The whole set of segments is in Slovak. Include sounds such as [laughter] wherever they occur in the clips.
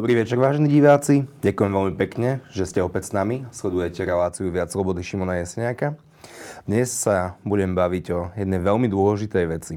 Dobrý večer, vážení diváci. Ďakujem veľmi pekne, že ste opäť s nami. Sledujete reláciu Viac slobody Šimona Jesniaka. Dnes sa budem baviť o jednej veľmi dôležitej veci.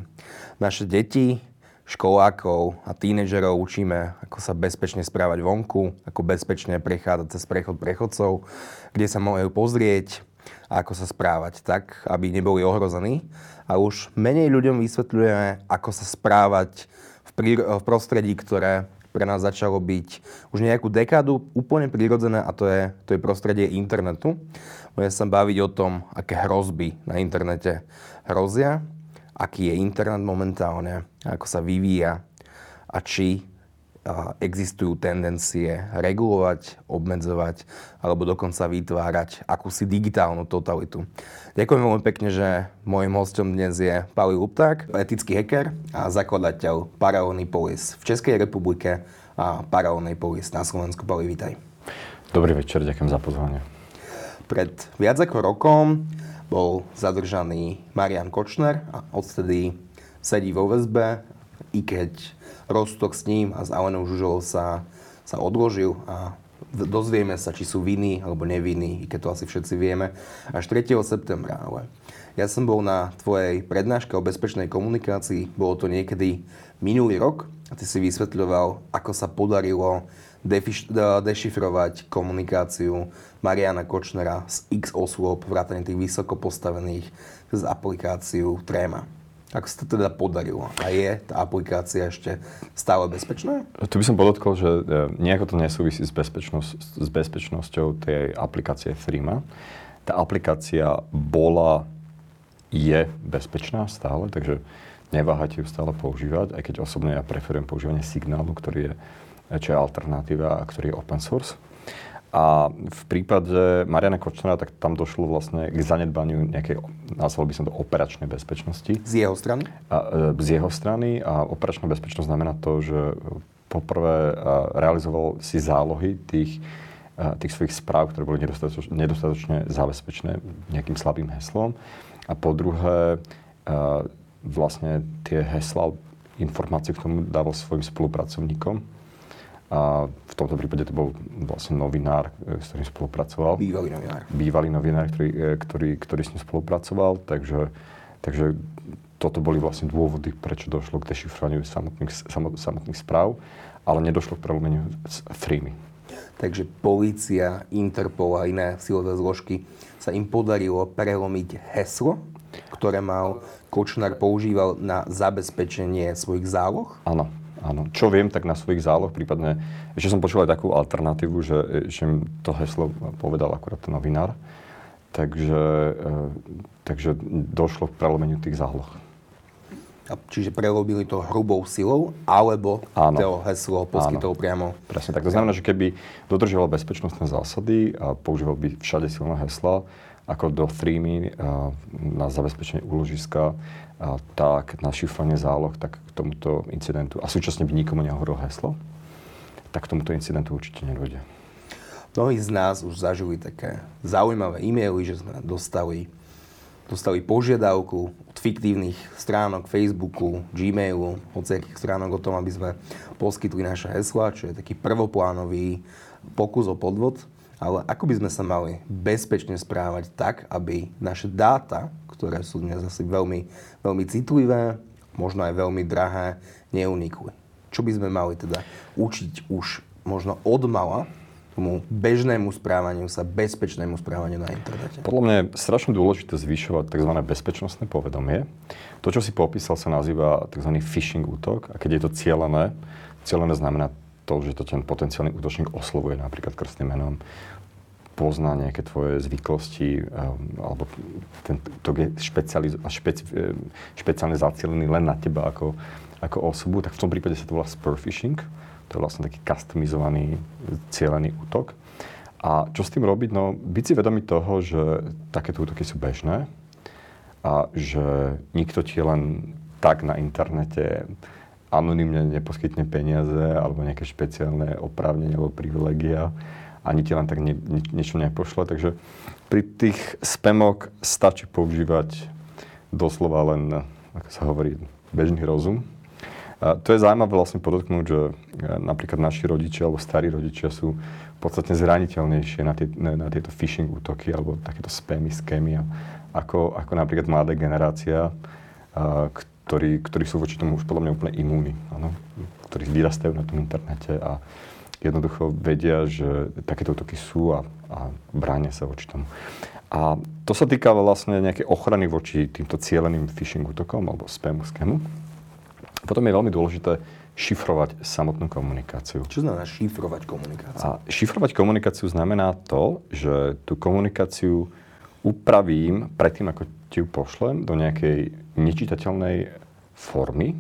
Naše deti, školákov a tínedžerov učíme, ako sa bezpečne správať vonku, ako bezpečne prechádzať cez prechod prechodcov, kde sa majú pozrieť a ako sa správať tak, aby neboli ohrození. A už menej ľuďom vysvetľujeme, ako sa správať v prostredí, ktoré pre nás začalo byť už nejakú dekádu úplne prirodzené a to je, to je prostredie internetu. Budeme sa baviť o tom, aké hrozby na internete hrozia, aký je internet momentálne, ako sa vyvíja a či existujú tendencie regulovať, obmedzovať alebo dokonca vytvárať akúsi digitálnu totalitu. Ďakujem veľmi pekne, že môjim hostom dnes je Pali Lupták, etický hacker a zakladateľ Paralelný polis v Českej republike a Paralelnej polis na Slovensku. Pali, vítaj. Dobrý večer, ďakujem za pozvanie. Pred viac ako rokom bol zadržaný Marian Kočner a odtedy sedí vo väzbe, i keď roztok s ním a s Alenou Žužovou sa, sa odložil a dozvieme sa, či sú vinní alebo nevinní, i keď to asi všetci vieme, až 3. septembra. Ale ja som bol na tvojej prednáške o bezpečnej komunikácii, bolo to niekedy minulý rok a ty si vysvetľoval, ako sa podarilo defiš- dešifrovať komunikáciu Mariana Kočnera z x osôb, vrátane tých vysoko postavených, cez aplikáciu Trema. Ako sa to teda podarilo? A je tá aplikácia ešte stále bezpečná? Tu by som podotkol, že e, nejako to nesúvisí s, bezpečnosť, s bezpečnosťou tej aplikácie Threema. Tá aplikácia bola, je bezpečná stále, takže neváhajte ju stále používať, aj keď osobne ja preferujem používanie signálu, ktorý je, čo je alternatíva a ktorý je open source. A v prípade Mariana Kočnera, tak tam došlo vlastne k zanedbaniu nejakej, nazval by som to, operačnej bezpečnosti. Z jeho strany? A, e, z jeho strany a operačná bezpečnosť znamená to, že poprvé realizoval si zálohy tých, tých svojich správ, ktoré boli nedostatočne, nedostatočne zabezpečené nejakým slabým heslom. A po druhé, vlastne tie hesla, informácie k tomu dával svojim spolupracovníkom a v tomto prípade to bol vlastne novinár, e, s ktorým spolupracoval. Bývalý novinár. Bývalý novinár, ktorý, e, ktorý, ktorý s ním spolupracoval. Takže, takže toto boli vlastne dôvody, prečo došlo k dešifrovaniu samotných, samotných správ, ale nedošlo k prelomeniu s freemy. Takže polícia, Interpol a iné silové zložky sa im podarilo prelomiť heslo, ktoré mal Kočnár používal na zabezpečenie svojich záloh? Áno. Áno. Čo viem, tak na svojich záloh, prípadne, ešte som počul aj takú alternatívu, že, že to heslo povedal akurát novinár. Takže, e, takže došlo k prelomeniu tých záloh. A čiže prelobili to hrubou silou, alebo Áno. to heslo poskytol Áno. priamo? Presne tak. To znamená, že keby dodržoval bezpečnostné zásady a používal by všade silné hesla, ako do Threemy na zabezpečenie úložiska, tak na šifrovanie záloh, tak k tomuto incidentu, a súčasne by nikomu nehovoril heslo, tak k tomuto incidentu určite nedôjde. Mnohí z nás už zažili také zaujímavé e-maily, že sme dostali, dostali požiadavku od fiktívnych stránok Facebooku, Gmailu, hociakých stránok o tom, aby sme poskytli naše hesla, čo je taký prvoplánový pokus o podvod. Ale ako by sme sa mali bezpečne správať tak, aby naše dáta, ktoré sú dnes asi veľmi, veľmi citlivé, možno aj veľmi drahé, neunikli. Čo by sme mali teda učiť už možno od mala tomu bežnému správaniu sa, bezpečnému správaniu na internete? Podľa mňa je strašne dôležité zvyšovať tzv. bezpečnostné povedomie. To, čo si popísal, sa nazýva tzv. phishing útok a keď je to cieľené, cieľené znamená to, že to ten potenciálny útočník oslovuje napríklad krstným menom, pozná nejaké tvoje zvyklosti, um, alebo ten to je špecializ- špeci- eh, špeciálne zacielený len na teba ako, ako osobu, tak v tom prípade sa to volá spur phishing. To je vlastne taký customizovaný, cielený útok. A čo s tým robiť? No, byť si vedomý toho, že takéto útoky sú bežné a že nikto ti len tak na internete anonymne neposkytne peniaze alebo nejaké špeciálne oprávnenia alebo privilegia, ani ti len tak nie, nie, niečo nepošle. Takže pri tých spamok stačí používať doslova len, ako sa hovorí, bežný rozum. A to je zaujímavé vlastne podotknúť, že e, napríklad naši rodičia alebo starí rodičia sú podstatne zraniteľnejšie na, tie, na tieto phishing útoky alebo takéto spamy, skémy, ako, ako napríklad mladá generácia, a, ktorí, ktorí sú voči tomu už podľa mňa úplne imúni, áno? ktorí vyrastajú na tom internete a jednoducho vedia, že takéto útoky sú a, a bránia sa voči tomu. A to sa týka vlastne nejakej ochrany voči týmto cieľeným phishing útokom alebo spamu, scamu. Potom je veľmi dôležité šifrovať samotnú komunikáciu. Čo znamená šifrovať komunikáciu? A šifrovať komunikáciu znamená to, že tú komunikáciu upravím predtým, ako ti ju pošlem do nejakej nečitateľnej formy,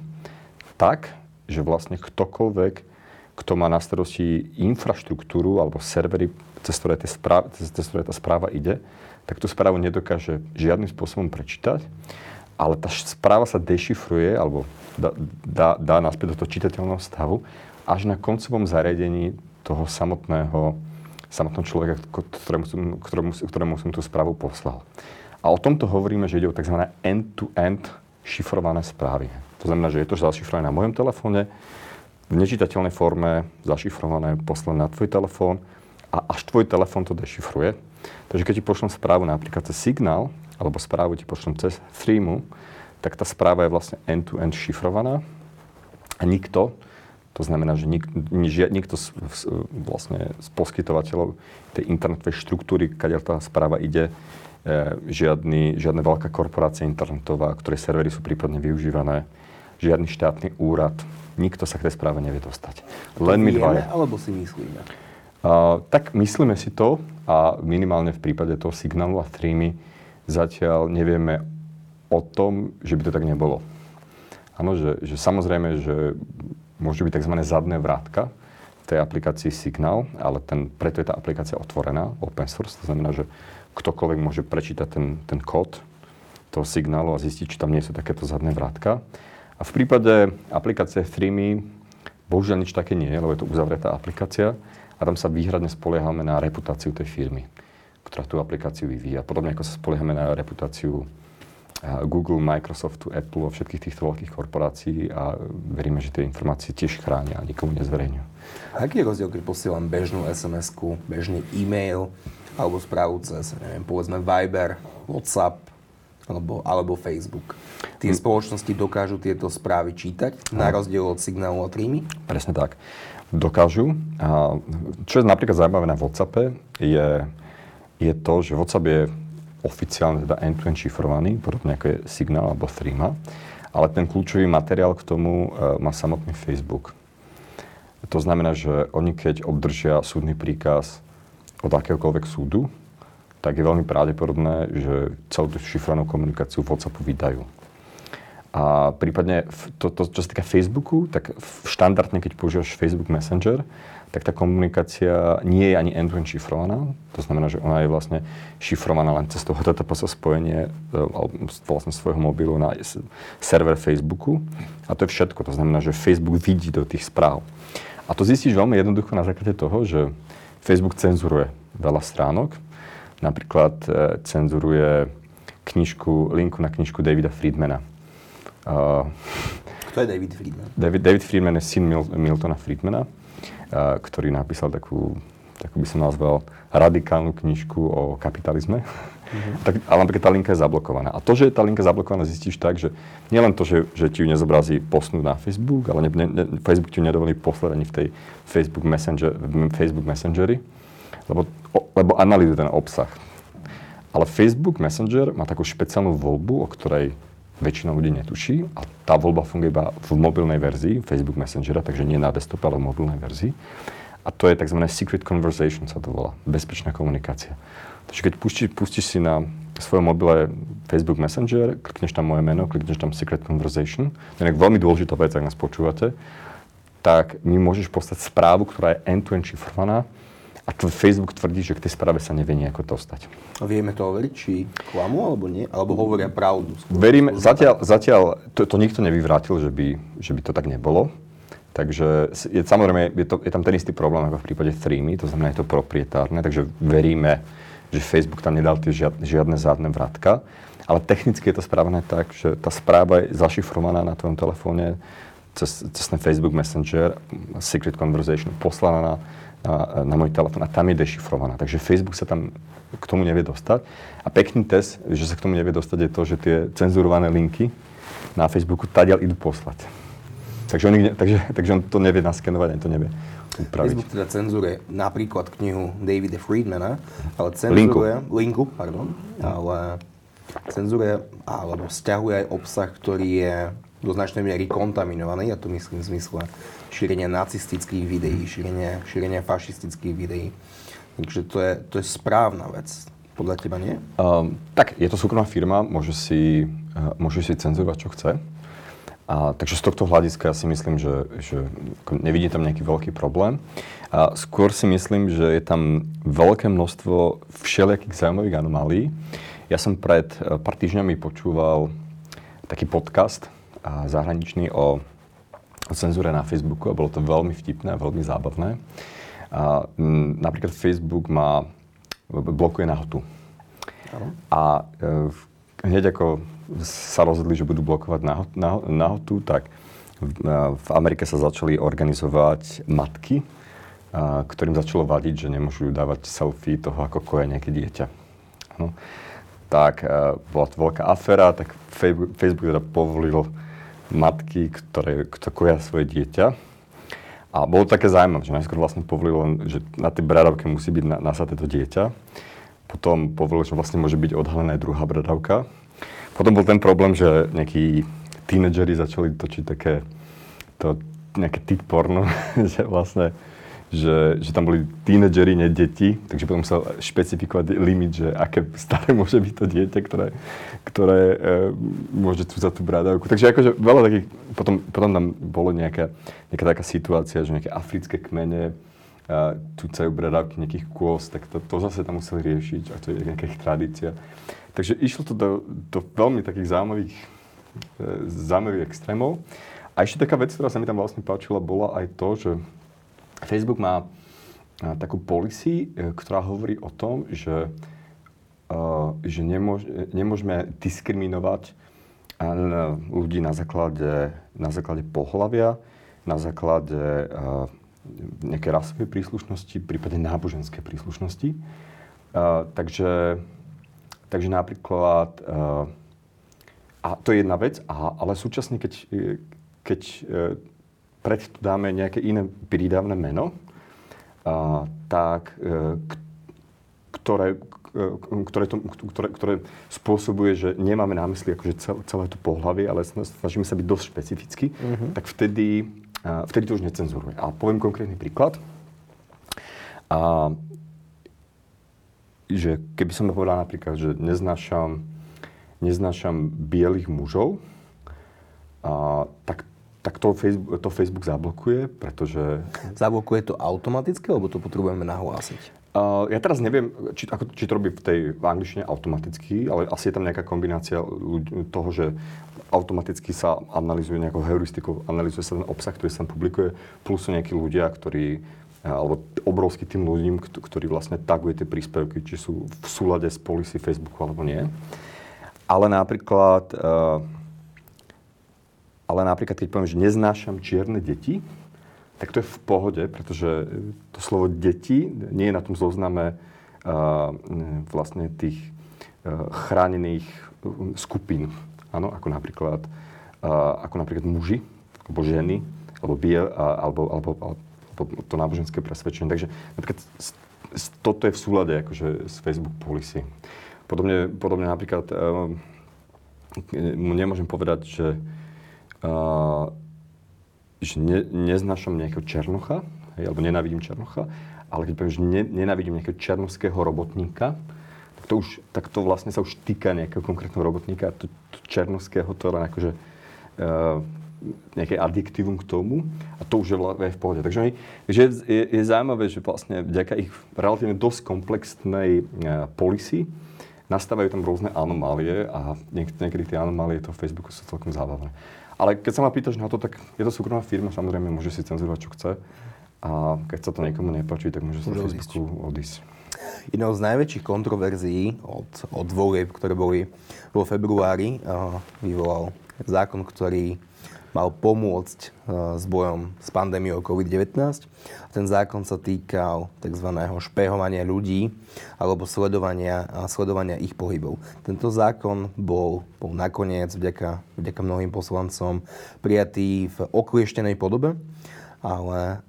tak, že vlastne ktokoľvek, kto má na starosti infraštruktúru alebo servery, cez ktoré, správ, cez, cez ktoré tá správa ide, tak tú správu nedokáže žiadnym spôsobom prečítať, ale tá správa sa dešifruje alebo dá, dá, dá naspäť do toho čitateľného stavu až na koncovom zariadení toho samotného, samotného človeka, ktorému, som, ktorému, ktorému som tú správu poslal. A o tomto hovoríme, že ide o tzv. end-to-end šifrované správy. To znamená, že je to zašifrované na mojom telefóne, v nečitateľnej forme, zašifrované, poslané na tvoj telefón a až tvoj telefón to dešifruje. Takže keď ti pošlem správu napríklad cez Signál, alebo správu ti pošlem cez Threemu, tak tá správa je vlastne end-to-end šifrovaná a nikto, to znamená, že nik, nikto z, vlastne z poskytovateľov tej internetovej štruktúry, kde tá správa ide, e, žiadny, žiadna veľká korporácia internetová, ktorej servery sú prípadne využívané, žiadny štátny úrad, nikto sa k tej správe nevie dostať. Len my dvaja. alebo si myslíme? Uh, tak myslíme si to a minimálne v prípade toho signálu a streamy zatiaľ nevieme o tom, že by to tak nebolo. Áno, že, že samozrejme, že môžu byť tzv. zadné vrátka v tej aplikácii Signal, ale ten, preto je tá aplikácia otvorená, open source, to znamená, že ktokoľvek môže prečítať ten, ten kód toho signálu a zistiť, či tam nie sú takéto zadné vrátka. A v prípade aplikácie Threemy bohužiaľ nič také nie je, lebo je to uzavretá aplikácia a tam sa výhradne spoliehame na reputáciu tej firmy, ktorá tú aplikáciu vyvíja. Podobne ako sa spoliehame na reputáciu Google, Microsoftu, Apple a všetkých týchto veľkých korporácií a veríme, že tie informácie tiež chránia a nikomu nezverejňujú. Aký je rozdiel, keď posielam bežnú SMS-ku, bežný e-mail alebo správu cez, neviem, povedzme Viber, WhatsApp alebo, alebo Facebook? Tie hm. spoločnosti dokážu tieto správy čítať, na rozdiel od signálu a trímy? Presne tak. Dokážu. A čo je napríklad zaujímavé na WhatsAppe, je, je to, že WhatsApp je oficiálne teda end-to-end šifrovaný, podobne ako je Signal alebo Threema, ale ten kľúčový materiál k tomu e, má samotný Facebook. To znamená, že oni keď obdržia súdny príkaz od akéhokoľvek súdu, tak je veľmi pravdepodobné, že celú tú šifrovanú komunikáciu v WhatsAppu vydajú. A prípadne to, to, čo sa týka Facebooku, tak štandardne, keď používaš Facebook Messenger, tak tá komunikácia nie je ani end-to-end šifrovaná. To znamená, že ona je vlastne šifrovaná len cez toho HTTPS spojenie e, vlastne svojho mobilu na server Facebooku. A to je všetko. To znamená, že Facebook vidí do tých správ. A to zistíš veľmi jednoducho na základe toho, že Facebook cenzuruje veľa stránok. Napríklad e, cenzuruje knižku, linku na knižku Davida Friedmana. Uh, Kto je David Friedman? David, David Friedman je syn Mil- Miltona Friedmana ktorý napísal takú, takú by som nazval, radikálnu knižku o kapitalizme. Mm-hmm. tak, ale napríklad tá linka je zablokovaná. A to, že je tá linka zablokovaná, zistíš tak, že nielen to, že, že ti ju nezobrazí posnúť na Facebook, ale ne, ne, Facebook ti ju nedovolí poslať ani v tej Facebook, Messenger, Facebook Messengeri, lebo, lebo analýzuje ten obsah. Ale Facebook Messenger má takú špeciálnu voľbu, o ktorej väčšina ľudí netuší a tá voľba funguje iba v mobilnej verzii Facebook Messengera, takže nie na desktope, ale v mobilnej verzii. A to je tzv. secret conversation sa to volá, bezpečná komunikácia. Takže keď pustíš, pustíš si na svojom mobile Facebook Messenger, klikneš tam moje meno, klikneš tam secret conversation, to je veľmi dôležitá vec, ak nás počúvate, tak mi môžeš poslať správu, ktorá je end-to-end šifrovaná, a Facebook tvrdí, že k tej správe sa nevie nejako dostať. A vieme to overiť, či klamu alebo nie? Alebo hovoria pravdu? Skôr, Veríme, zatiaľ, zatiaľ to, to nikto nevyvrátil, že by, že by to tak nebolo. Takže je, samozrejme, je, to, je tam ten istý problém ako v prípade Threemy, to znamená, je to proprietárne, takže veríme, že Facebook tam nedal tie žiad, žiadne zádne vrátka. Ale technicky je to spravené tak, že tá správa je zašifrovaná na tvojom telefóne cez, cez ten Facebook Messenger, Secret Conversation, poslaná na, na, na môj telefón a tam je dešifrovaná. Takže Facebook sa tam k tomu nevie dostať. A pekný test, že sa k tomu nevie dostať, je to, že tie cenzurované linky na Facebooku tadiaľ idú poslať. Takže on, takže, takže on to nevie naskenovať, ani to nevie upraviť. Facebook teda cenzuruje napríklad knihu Davida Friedmana, ale cenzuruje... Linku. Linku, pardon. Ale cenzuruje alebo stiahuje aj obsah, ktorý je do značnej miery kontaminovaný, ja to myslím v zmysle šírenia nacistických videí, šírenia, šírenia fašistických videí. Takže to je, to je správna vec. Podľa teba nie? Um, tak, je to súkromná firma, môže si, uh, môže si cenzurovať, čo chce. A, takže z tohto hľadiska ja si myslím, že, že nevidím tam nejaký veľký problém. A skôr si myslím, že je tam veľké množstvo všelijakých zaujímavých anomálií. Ja som pred uh, pár týždňami počúval taký podcast uh, zahraničný o, o cenzúre na Facebooku a bolo to veľmi vtipné a veľmi zábavné. A, m, napríklad Facebook má, blokuje nahotu. A e, hneď ako sa rozhodli, že budú blokovať nahotu, tak v, v Amerike sa začali organizovať matky, a, ktorým začalo vadiť, že nemôžu dávať selfie toho, ako koje nejaké dieťa. No. Tak a, bola to veľká aféra, tak Facebook, Facebook teda povolil matky, ktoré, koja svoje dieťa a bolo také zaujímavé, že najskôr vlastne povolil že na tej bradavke musí byť na, nasaté to dieťa. Potom povolil, že vlastne môže byť odhalená aj druhá bradavka. Potom bol ten problém, že nejakí tínedžeri začali točiť také to, nejaké tit porno, [laughs] že vlastne že, že tam boli tínedžeri, nie deti, takže potom sa špecifikovať limit, že aké staré [laughs] môže byť to dieťa, ktoré, ktoré e, môže tu za tú brádavku. Takže akože veľa takých, potom, potom tam bolo nejaká, nejaká taká situácia, že nejaké africké kmene a tu cajú bradavky nejakých kôz, tak to, to zase tam museli riešiť a to je nejaká ich tradícia. Takže išlo to do, do veľmi takých zaujímavých, e, zaujímavých extrémov. A ešte taká vec, ktorá sa mi tam vlastne páčila, bola aj to, že Facebook má takú policy, e, ktorá hovorí o tom, že, e, že nemôž, nemôžeme diskriminovať ľudí na základe, na základe pohľavia, na základe e, nejaké rasovej príslušnosti, prípadne náboženské príslušnosti. Takže, takže napríklad, a to je jedna vec, ale súčasne, keď, keď preď tu dáme nejaké iné prídavné meno, a, tak, e, ktoré, ktoré, to, ktoré, ktoré spôsobuje, že nemáme na mysli akože celé, celé to pohlavie, ale snažíme sa byť dosť špecificky, mm-hmm. tak vtedy, vtedy to už necenzuruje. A poviem konkrétny príklad. A, že keby som povedal napríklad, že neznášam, neznášam bielých mužov, a, tak tak to Facebook, to Facebook zablokuje, pretože... Zablokuje to automaticky, alebo to potrebujeme nahlásiť? Uh, ja teraz neviem, či, ako, či to robí v tej v angličtine automaticky, ale asi je tam nejaká kombinácia ľudí, toho, že automaticky sa analizuje nejakou heuristikou, analizuje sa ten obsah, ktorý sa tam publikuje, plus sú nejakí ľudia, ktorí alebo obrovský tým ľudí, ktorí vlastne taguje tie príspevky, či sú v súlade s policy Facebooku alebo nie. Ale napríklad uh, ale napríklad, keď poviem, že neznášam čierne deti, tak to je v pohode, pretože to slovo deti nie je na tom zozname uh, vlastne tých uh, chránených skupín. Áno, ako napríklad, uh, ako napríklad muži, alebo ženy, alebo biel, alebo, alebo, alebo to náboženské presvedčenie. Takže napríklad toto je v súlade akože, s Facebook policy. Podobne, podobne napríklad uh, nemôžem povedať, že uh, že ne, neznášam nejakého Černocha, hej, alebo nenávidím Černocha, ale keď poviem, že ne, nenávidím nejakého černovského robotníka, tak to, už, tak to vlastne sa už týka nejakého konkrétneho robotníka. To, to černovského to je len akože uh, nejaké adiktívum k tomu a to už je, je v pohode. Takže, je, je, je zaujímavé, že vlastne vďaka ich relatívne dosť komplexnej uh, policy nastávajú tam rôzne anomálie a niekedy tie anomálie toho Facebooku sú celkom zábavné. Ale keď sa ma pýtaš na to, tak je to súkromná firma, samozrejme môže si cenzurovať, čo chce. A keď sa to niekomu nepáči, tak môže sa z Facebooku odísť. Jednou z najväčších kontroverzií od, od volieb, ktoré boli vo februári, uh, vyvolal zákon, ktorý mal pomôcť e, s bojom s pandémiou COVID-19. Ten zákon sa týkal tzv. špehovania ľudí alebo sledovania, sledovania ich pohybov. Tento zákon bol, bol nakoniec vďaka, vďaka mnohým poslancom prijatý v oklieštenej podobe, ale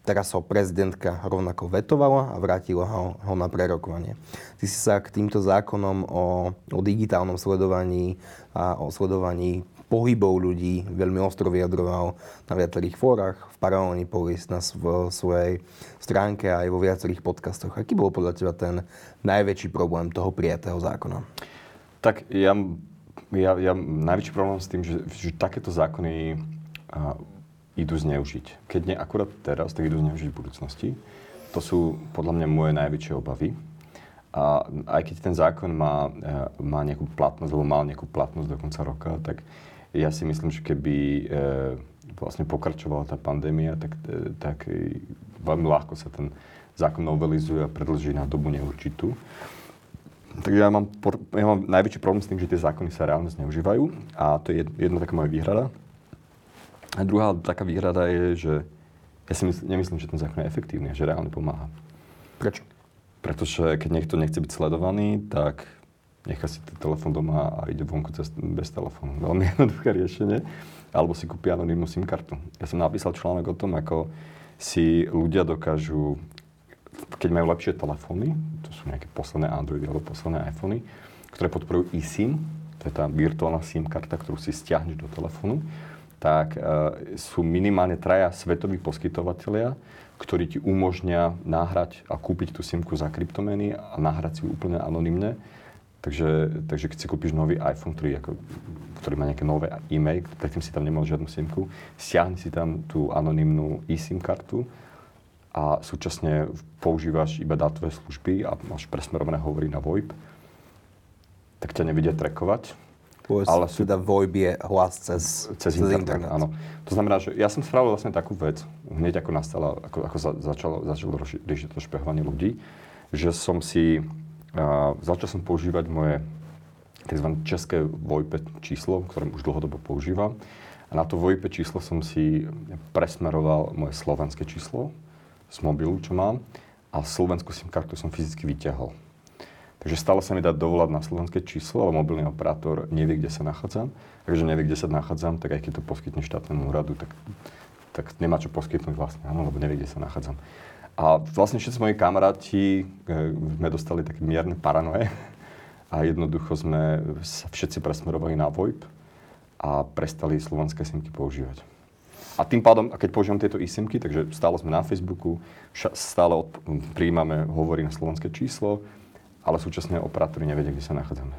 Teraz ho prezidentka rovnako vetovala a vrátila ho, ho na prerokovanie. Ty si sa k týmto zákonom o, o digitálnom sledovaní a o sledovaní pohybov ľudí veľmi ostro vyjadroval na viacerých fórach, v Paralelní polis, na v svojej stránke a aj vo viacerých podcastoch. Aký bol podľa teba ten najväčší problém toho prijatého zákona? Tak ja, ja, ja najväčší problém s tým, že, že takéto zákony idú zneužiť. Keď nie akurát teraz, tak idú zneužiť v budúcnosti. To sú podľa mňa moje najväčšie obavy. A aj keď ten zákon má, eh, má nejakú platnosť, alebo mal nejakú platnosť do konca roka, tak ja si myslím, že keby e, vlastne pokračovala tá pandémia, tak, e, tak veľmi ľahko sa ten zákon novelizuje a predlží na dobu neurčitú. Takže ja mám, ja mám najväčší problém s tým, že tie zákony sa reálne zneužívajú a to je jedna taká moja výhrada. A druhá taká výhrada je, že ja si mysl, nemyslím, že ten zákon je efektívny a že reálne pomáha. Prečo? Pretože keď niekto nechce byť sledovaný, tak nechá si ten telefón doma a ide vonku cez, bez telefónu. Veľmi [laughs] jednoduché riešenie. Alebo si kúpi anonimnú SIM kartu. Ja som napísal článok o tom, ako si ľudia dokážu, keď majú lepšie telefóny, to sú nejaké posledné Androidy alebo posledné iPhony, ktoré podporujú eSIM, to je tá virtuálna SIM karta, ktorú si stiahneš do telefónu, tak e, sú minimálne traja svetoví poskytovateľia, ktorí ti umožnia náhrať a kúpiť tú simku za kryptomeny a nahrať si ju úplne anonymne. Takže, takže keď si kúpiš nový iPhone, ktorý, ako, ktorý má nejaké nové e-mail, predtým si tam nemal žiadnu simku, stiahni si tam tú anonymnú eSIM kartu a súčasne používaš iba dátové služby a máš presmerované hovory na VoIP, tak ťa nevidia trekovať Povedz, ale sú... teda VoIP je hlas cez, cez, cez internet, internet. Áno. To znamená, že ja som spravil vlastne takú vec, hneď ako nastala, ako, ako za, začalo, začalo riešiť to špehovanie ľudí, že som si, uh, začal som používať moje tzv. české VoIP číslo, ktoré už dlhodobo používam. A na to VoIP číslo som si presmeroval moje slovenské číslo z mobilu, čo mám. A slovenskú SIM kartu som fyzicky vyťahol. Takže stalo sa mi dať dovolať na slovenské číslo, ale mobilný operátor nevie, kde sa nachádzam. Takže nevie, kde sa nachádzam, tak aj keď to poskytne štátnemu úradu, tak, tak nemá čo poskytnúť vlastne, áno, lebo nevie, kde sa nachádzam. A vlastne všetci moji kamaráti e, sme dostali také mierne paranoje a jednoducho sme sa všetci presmerovali na VoIP a prestali slovenské simky používať. A tým pádom, a keď používam tieto e-simky, takže stále sme na Facebooku, stále od, príjmame hovory na slovenské číslo, ale súčasne operátori nevedia, kde sa nachádzame.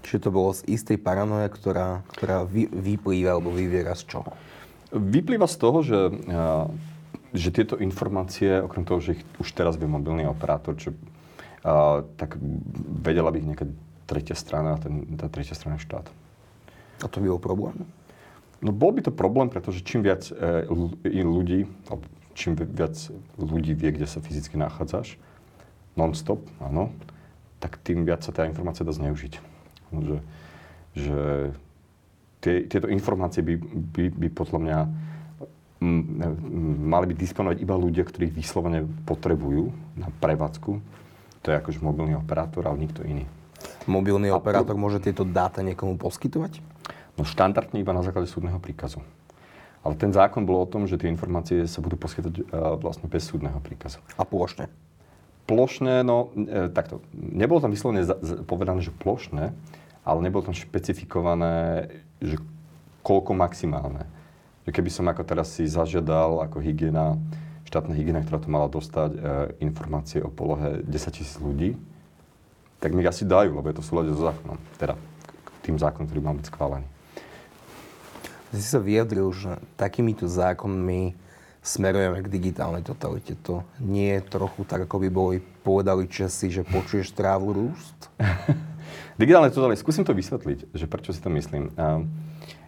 Čiže to bolo z istej paranoje, ktorá, ktorá vy, vyplýva alebo vyviera z čoho? Vyplýva z toho, že, že tieto informácie, okrem toho, že ich už teraz vie mobilný operátor, čo, a, tak vedela by ich nejaká tretia strana ten, tá tretia strana štát. A to by bol problém? No bol by to problém, pretože čím viac e, ľudí, čím viac ľudí vie, kde sa fyzicky nachádzaš, non-stop, áno, tak tým viac sa tá informácia dá zneužiť. Že, že tie, tieto informácie by, by, by podľa mňa mali by disponovať iba ľudia, ktorí ich vyslovene potrebujú na prevádzku. To je akože mobilný operátor, ale nikto iný. Mobilný A operátor môže tieto dáta niekomu poskytovať? No štandardne iba na základe súdneho príkazu. Ale ten zákon bol o tom, že tie informácie sa budú poskytovať uh, vlastne bez súdneho príkazu. A plošne? plošné, no e, takto, nebolo tam vyslovene povedané, že plošné, ale nebolo tam špecifikované, že koľko maximálne. Že keby som ako teraz si zažiadal ako hygiena, štátna hygiena, ktorá to mala dostať e, informácie o polohe 10 tisíc ľudí, tak mi asi dajú, lebo je to v súlade so zákonom. Teda tým zákonom, ktorý mal byť schválený. Ty si sa vyjadril, že takýmito zákonmi smerujeme k digitálnej totalite. To nie je trochu tak, ako by boli povedali Česi, že počuješ trávu rúst? [laughs] Digitálne totalite, skúsim to vysvetliť, že prečo si to myslím.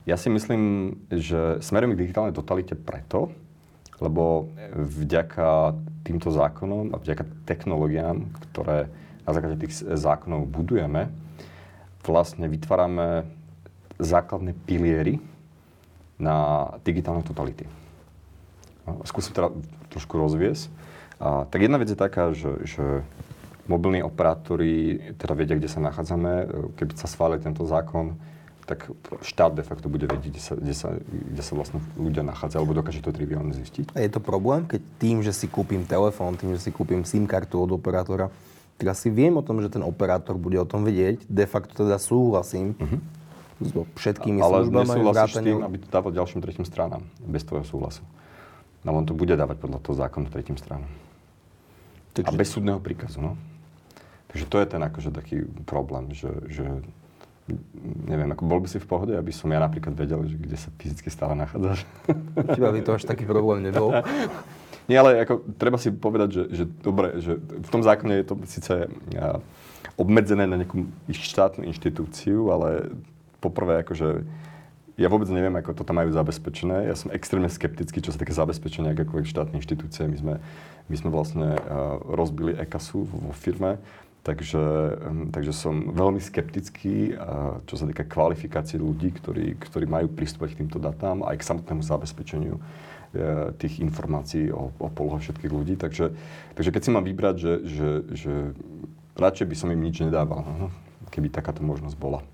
Ja si myslím, že smerujem k digitálnej totalite preto, lebo vďaka týmto zákonom a vďaka technológiám, ktoré na základe tých zákonov budujeme, vlastne vytvárame základné piliery na digitálne totality. No, skúsim teda trošku rozviesť. A, tak jedna vec je taká, že, že mobilní operátori teda vedia, kde sa nachádzame. Keby sa schválil tento zákon, tak štát de facto bude vedieť, kde sa, kde sa, kde sa vlastne ľudia nachádzajú, alebo dokáže to triviálne zistiť. A je to problém, keď tým, že si kúpim telefón, tým, že si kúpim SIM kartu od operátora, tak asi viem o tom, že ten operátor bude o tom vedieť, de facto teda súhlasím uh-huh. so všetkými Ale službami. Ale nesúhlasíš s tým, aby to dával ďalším tretím stranám, bez tvojho súhlasu. No on to bude dávať podľa toho zákona tretím stranám. Takže... A bez súdneho príkazu, no. Takže to je ten akože taký problém, že, že neviem, ako bol by si v pohode, aby som ja napríklad vedel, že kde sa fyzicky stále nachádzaš. Teba by to až taký problém nebol. [laughs] Nie, ale ako, treba si povedať, že, že dobre, že v tom zákone je to síce ja, obmedzené na nejakú štátnu inštitúciu, ale poprvé akože ja vôbec neviem, ako to tam majú zabezpečené. Ja som extrémne skeptický, čo sa také zabezpečenia akékoľvek štátnej inštitúcie. My sme, my sme vlastne uh, rozbili EKASu vo firme Takže, takže som veľmi skeptický, čo sa týka kvalifikácie ľudí, ktorí, ktorí majú pristúpať k týmto datám aj k samotnému zabezpečeniu e, tých informácií o, o polohe všetkých ľudí. Takže, takže keď si mám vybrať, že, že, že radšej by som im nič nedával, no, keby takáto možnosť bola.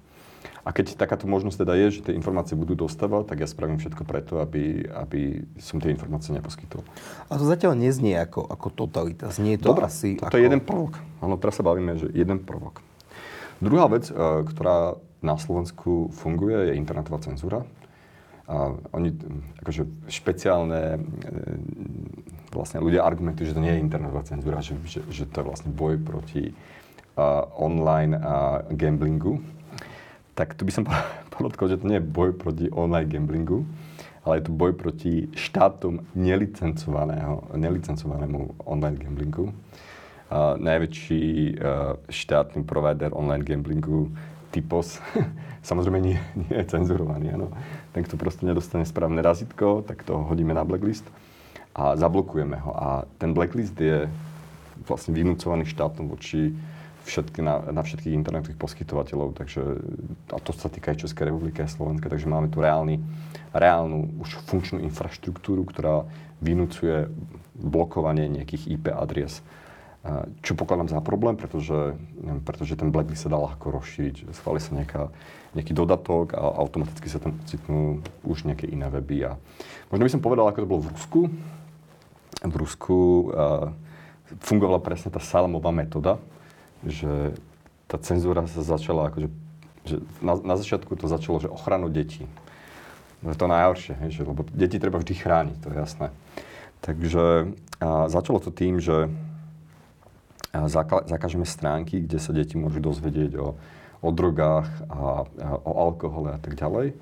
A keď takáto možnosť teda je, že tie informácie budú dostávať, tak ja spravím všetko preto, aby, aby som tie informácie neposkytol. A to zatiaľ neznie ako, ako totalita. Znie to Dobre, asi to ako... je jeden prvok. Áno, teraz sa bavíme, že jeden prvok. Druhá vec, e, ktorá na Slovensku funguje, je internetová cenzúra. A oni, akože špeciálne e, vlastne ľudia argumentujú, že to nie je internetová cenzúra, že, že, že to je vlastne boj proti uh, online uh, gamblingu tak tu by som [laughs] podotkol, že to nie je boj proti online gamblingu, ale je to boj proti štátom nelicencovaného, nelicencovanému online gamblingu. Uh, najväčší uh, štátny provider online gamblingu, Typos, [laughs] samozrejme nie, nie je cenzurovaný. Ano. Ten, kto proste nedostane správne razitko, tak to hodíme na blacklist a zablokujeme ho. A ten blacklist je vlastne vynúcovaný štátom voči všetky, na, na všetkých internetových poskytovateľov, takže, a to sa týka aj Českej republiky a Slovenska, takže máme tu reálny, reálnu už funkčnú infraštruktúru, ktorá vynúcuje blokovanie nejakých IP adries. Čo pokladám za problém, pretože, pretože ten blacklist sa dal ako rozšíriť. Schváli sa nejaká, nejaký dodatok a automaticky sa tam ocitnú už nejaké iné weby. A možno by som povedal, ako to bolo v Rusku. V Rusku fungovala presne tá salamová metóda, že tá cenzúra sa začala akože, že na, na začiatku to začalo, že ochranu detí. To je to najhoršie, že, lebo deti treba vždy chrániť, to je jasné. Takže a začalo to tým, že zaka, zakážeme stránky, kde sa deti môžu dozvedieť o, o drogách a, a o alkohole a tak ďalej.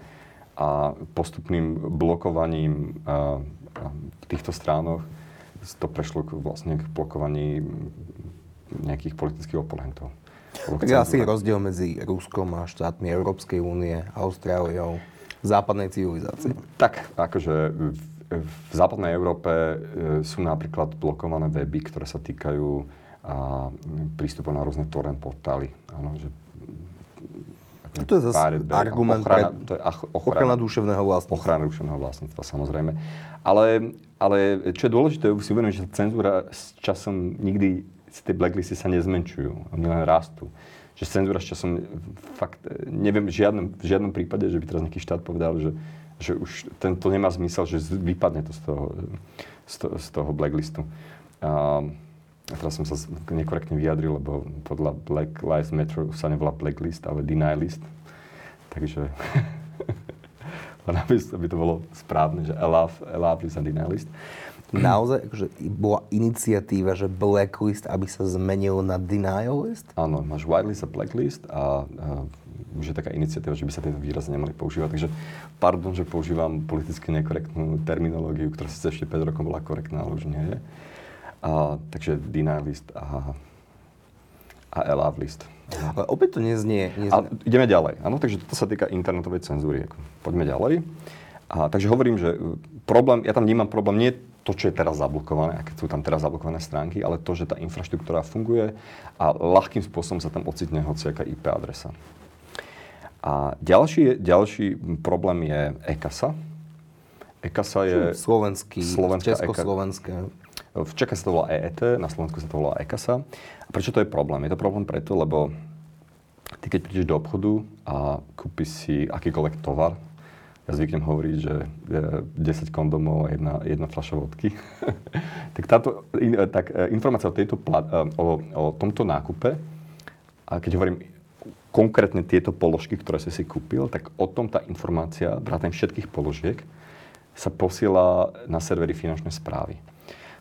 A postupným blokovaním a, a týchto stránok to prešlo k, vlastne k blokovaní nejakých politických oponentov. Tak je asi rozdiel medzi Ruskom a štátmi Európskej únie, Austráliou, západnej civilizácie. Tak, akože v, v západnej Európe e, sú napríklad blokované weby, ktoré sa týkajú a, prístupu na rôzne torrent portály. Áno, že, to je zase argument ochrana, pre to je ochrana, ochrana duševného vlastníctva. Ochrana duševného vlastníctva, samozrejme. Ale, ale čo je dôležité, si uvedomiť, že cenzúra s časom nikdy tie blacklisty sa nezmenšujú, oni len rastú. Že cenzúra s časom, fakt, neviem v žiadnom, v žiadnom prípade, že by teraz nejaký štát povedal, že, že už tento nemá zmysel, že vypadne to z toho, z toho, z toho blacklistu. A, a teraz som sa nekorektne vyjadril, lebo podľa Black Lives Matter sa nevolá blacklist, ale list. Takže [laughs] len aby, aby to bolo správne, že allow, allow list a denial list naozaj akože bola iniciatíva, že blacklist, aby sa zmenil na denial list? Áno, máš whitelist a blacklist a, a už je taká iniciatíva, že by sa tieto výrazy nemali používať. Takže pardon, že používam politicky nekorektnú terminológiu, ktorá síce ešte 5 rokov bola korektná, ale už nie je. A, takže denial list a, a allow list. Ale opäť to neznie. neznie. A ideme ďalej. Áno, takže toto sa týka internetovej cenzúry. Poďme ďalej. A, takže hovorím, že problém, ja tam vnímam problém nie to, čo je teraz zablokované, aké sú tam teraz zablokované stránky, ale to, že tá infraštruktúra funguje a ľahkým spôsobom sa tam ocitne hociaká IP adresa. A ďalší, ďalší problém je ECASA, EKASA je... Slovenský, Slovenská československé. V Čechách sa to volá EET, na Slovensku sa to volá EKASA. A prečo to je problém? Je to problém preto, lebo ty keď prídeš do obchodu a kúpiš si akýkoľvek tovar, ja zvyknem hovoriť, že 10 kondomov a jedna, jedna fľaša vodky. [laughs] tak táto tak e, informácia o, tejto, e, o, o tomto nákupe, a keď hovorím konkrétne tieto položky, ktoré si si kúpil, tak o tom tá informácia, vrátane všetkých položiek, sa posiela na servery finančnej správy.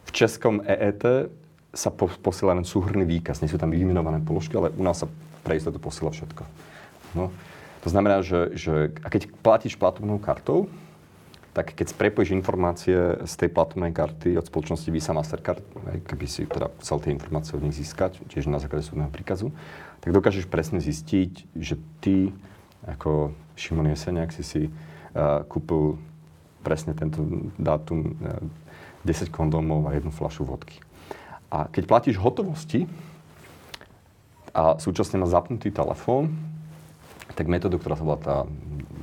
V českom EET sa po, posiela len súhrný výkaz, nie sú tam vymenované položky, ale u nás sa pre istotu posiela všetko. No. To znamená, že, že a keď platíš platobnou kartou, tak keď prepojíš informácie z tej platobnej karty od spoločnosti Visa Mastercard, keby si teda chcel tie informácie od nich získať, tiež na základe súdneho príkazu, tak dokážeš presne zistiť, že ty ako Šimon Jeseniak si si uh, kúpil presne tento dátum uh, 10 kondómov a jednu fľašu vodky. A keď platíš hotovosti a súčasne má zapnutý telefón, tak metódu, ktorá sa volá tá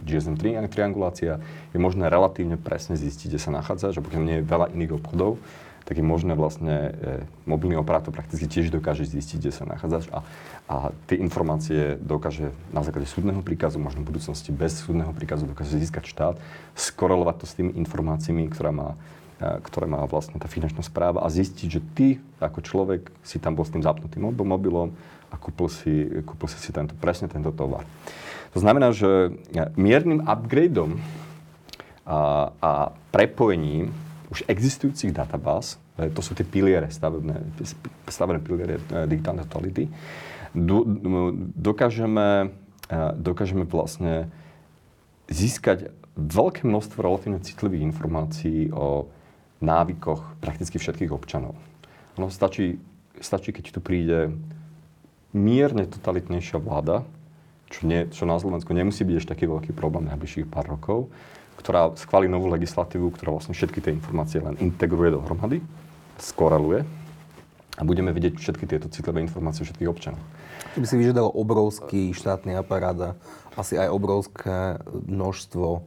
GSM triangulácia, je možné relatívne presne zistiť, kde sa nachádza, že pokiaľ nie je veľa iných obchodov, tak je možné vlastne, e, mobilný operátor prakticky tiež dokáže zistiť, kde sa nachádzaš a, a tie informácie dokáže na základe súdneho príkazu, možno v budúcnosti bez súdneho príkazu dokáže získať štát, skorelovať to s tými informáciami, ktorá má, e, ktoré má vlastne tá finančná správa a zistiť, že ty ako človek si tam bol s tým zapnutým mobilom a kúpil si, kúpil si, tento, presne tento tovar. To znamená, že miernym upgradeom a, a prepojením už existujúcich databáz, e, to sú tie piliere, stavebné, stavebné piliere e, digitálnej totality, do, dokážeme, e, dokážeme vlastne získať veľké množstvo relatívne citlivých informácií o návykoch prakticky všetkých občanov. Ono stačí, stačí, keď tu príde mierne totalitnejšia vláda, čo, nie, čo na Slovensku nemusí byť ešte taký veľký problém najbližších pár rokov, ktorá schváli novú legislatívu, ktorá vlastne všetky tie informácie len integruje dohromady, skoreluje a budeme vidieť všetky tieto citlivé informácie všetkých občanov. To by si vyžadalo obrovský štátny aparát a asi aj obrovské množstvo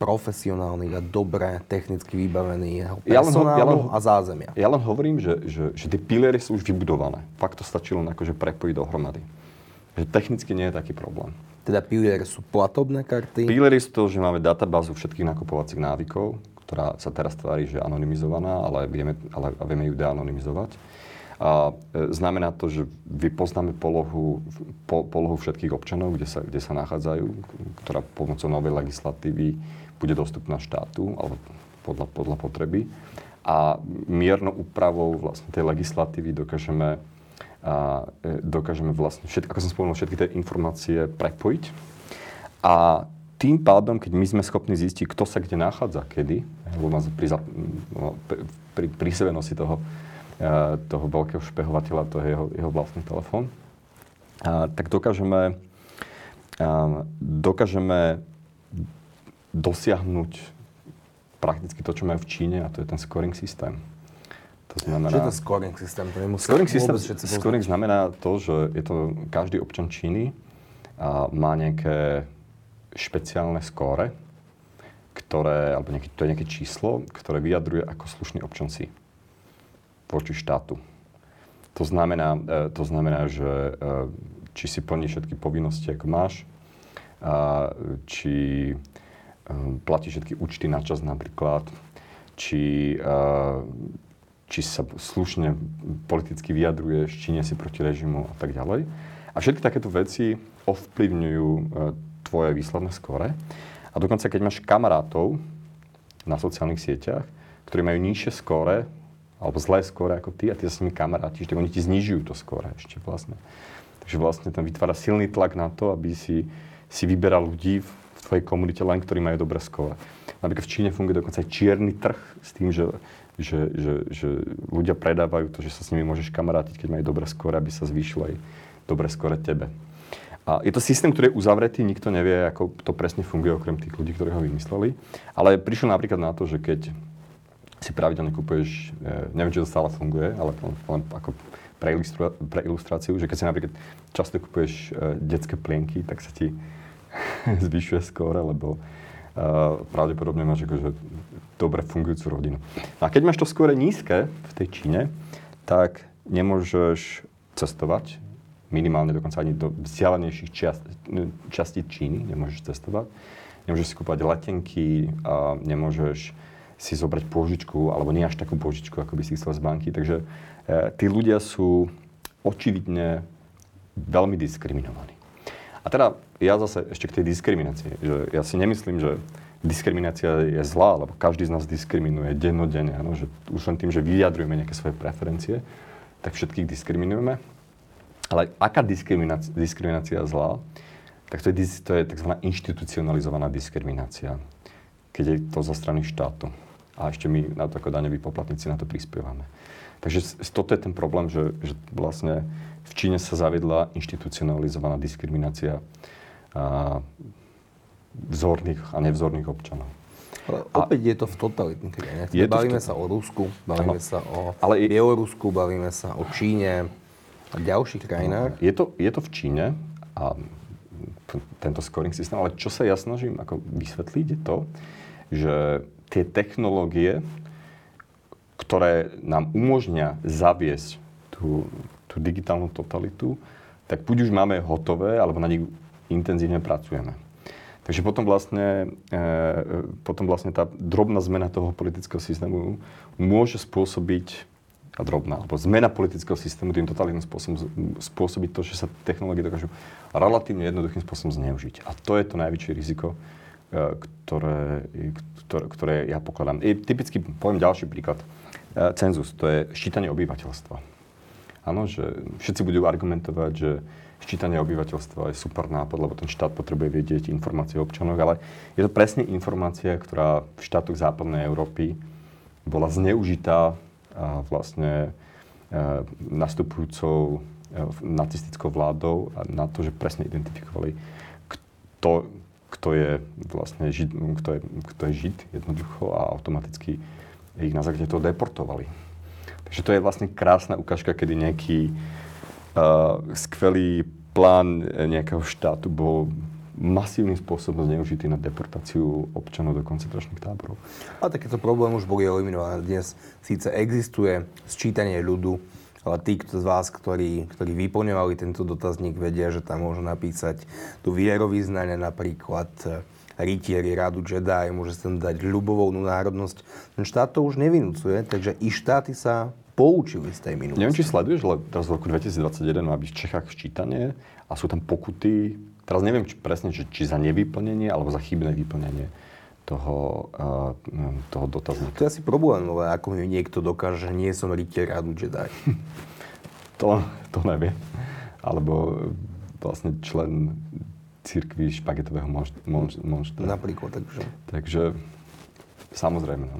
profesionálnych a dobre technicky vybavených personálu ja len, ja len, a zázemia. Ja len hovorím, že, že, že tie piliery sú už vybudované. Fakt to stačí len akože prepojiť dohromady. Že technicky nie je taký problém. Teda piliery sú platobné karty? Piliery sú to, že máme databázu všetkých nakupovacích návykov, ktorá sa teraz tvári, že je anonymizovaná, ale vieme, ale vieme ju deanonymizovať. A e, znamená to, že vypoznáme polohu, po, polohu všetkých občanov, kde sa, kde sa nachádzajú, ktorá pomocou novej legislatívy bude dostupná štátu, alebo podľa, podľa potreby. A miernou úpravou vlastne tej legislatívy dokážeme, a, e, dokážeme vlastne, všetky, ako som spomenul, všetky tie informácie prepojiť. A tým pádom, keď my sme schopní zistiť, kto sa kde nachádza, kedy, lebo pri, pri, pri, pri sebe nosí toho toho veľkého špehovateľa, to je jeho, jeho vlastný telefón, tak dokážeme, dokážeme dosiahnuť prakticky to, čo majú v Číne, a to je ten scoring systém. To znamená... Čo je to scoring systém? To scoring systém scoring znamená to, že je to každý občan Číny a má nejaké špeciálne skóre, ktoré, alebo nejaké, to je nejaké číslo, ktoré vyjadruje, ako slušný občan si voči štátu. To znamená, e, to znamená že e, či si plní všetky povinnosti, ako máš, či e, platí všetky účty na čas napríklad, či, či sa slušne politicky vyjadruješ, či nie si proti režimu a tak ďalej. A všetky takéto veci ovplyvňujú tvoje výsledné skore. A dokonca, keď máš kamarátov na sociálnych sieťach, ktorí majú nižšie skóre alebo zlé skóre ako ty a ty sa s nimi kamarátiš, tak oni ti znižujú to skóre ešte vlastne. Takže vlastne tam vytvára silný tlak na to, aby si, si vyberal ľudí v, tvojej komunite len, ktorí majú dobré skóre. Napríklad v Číne funguje dokonca aj čierny trh s tým, že, že, že, že ľudia predávajú to, že sa s nimi môžeš kamarátiť, keď majú dobré skóre, aby sa zvýšilo aj dobré skóre tebe. A je to systém, ktorý je uzavretý, nikto nevie, ako to presne funguje, okrem tých ľudí, ktorí ho vymysleli. Ale prišiel napríklad na to, že keď si pravidelne kupuješ, e, neviem, či to stále funguje, ale len ako pre, ilustru, pre ilustráciu, že keď si napríklad často kupuješ e, detské plienky, tak sa ti [laughs] zvyšuje skóre, lebo, pravdepodobne máš akože dobre fungujúcu rodinu. No a keď máš to skôr nízke v tej Číne, tak nemôžeš cestovať, minimálne dokonca ani do vzdialenejších čast, častí Číny nemôžeš cestovať. Nemôžeš si kúpať letenky, a nemôžeš si zobrať pôžičku, alebo nie až takú pôžičku, ako by si chcel z banky. Takže e, tí ľudia sú očividne veľmi diskriminovaní. A teda ja zase ešte k tej diskriminácii, že ja si nemyslím, že diskriminácia je zlá, lebo každý z nás diskriminuje dennodenne, ano, že už len tým, že vyjadrujeme nejaké svoje preferencie, tak všetkých diskriminujeme. Ale aká diskriminácia, diskriminácia je zlá, tak to je, to je tzv. inštitucionalizovaná diskriminácia, keď je to zo strany štátu. A ešte my na to ako daňoví poplatníci na to prispievame. Takže toto je ten problém, že, že vlastne v Číne sa zaviedla inštitucionalizovaná diskriminácia a vzorných a nevzorných občanov. Ale opäť a, je to v totalitných krajinách. Bavíme sa o Rusku, bavíme ano. sa o ale Bielorusku, bavíme sa o Číne a ďalších krajinách. Je to, je to v Číne a tento scoring systém, ale čo sa ja snažím ako vysvetliť je to, že tie technológie, ktoré nám umožňa zaviesť tú, tú digitálnu totalitu, tak buď už máme hotové, alebo na nich intenzívne pracujeme. Takže potom vlastne, e, potom vlastne tá drobná zmena toho politického systému môže spôsobiť a drobná, alebo zmena politického systému tým totalitným spôsobom spôsobiť to, že sa technológie dokážu relatívne jednoduchým spôsobom zneužiť. A to je to najväčšie riziko, e, ktoré, ktoré, ktoré ja pokladám. I typicky poviem ďalší príklad. E, cenzus, to je ščítanie obyvateľstva. Áno, že všetci budú argumentovať, že ščítanie obyvateľstva je super nápad, lebo ten štát potrebuje vedieť informácie o občanoch, ale je to presne informácia, ktorá v štátoch západnej Európy bola zneužitá a vlastne e, nastupujúcou nacistickou vládou na to, že presne identifikovali, kto, kto je vlastne žid, kto je, kto je žid jednoducho a automaticky ich na základe toho deportovali. Takže to je vlastne krásna ukážka, kedy nejaký uh, skvelý plán nejakého štátu bol masívnym spôsobom zneužitý na deportáciu občanov do koncentračných táborov. A takéto problémy už boli eliminované. Dnes síce existuje sčítanie ľudu, ale tí z vás, ktorí, ktorí vyplňovali tento dotazník, vedia, že tam môžu napísať tu vierovýznanie napríklad rytieri rádu Jedi, môže sa tam dať ľubovolnú národnosť. Ten štát to už nevinúcuje, takže i štáty sa poučili z tej minulosti. Neviem, či sleduješ, ale teraz v roku 2021 má byť v Čechách ščítanie a sú tam pokuty, teraz neviem či presne, či, či za nevyplnenie alebo za chybné vyplnenie toho, uh, toho dotazníka. To je asi problém, ale ako mi niekto dokáže, že nie som rytier rádu Jedi. [laughs] to, to neviem. Alebo vlastne člen cirkvi špagetového monštra. Napríklad, takže. Takže, samozrejme. No.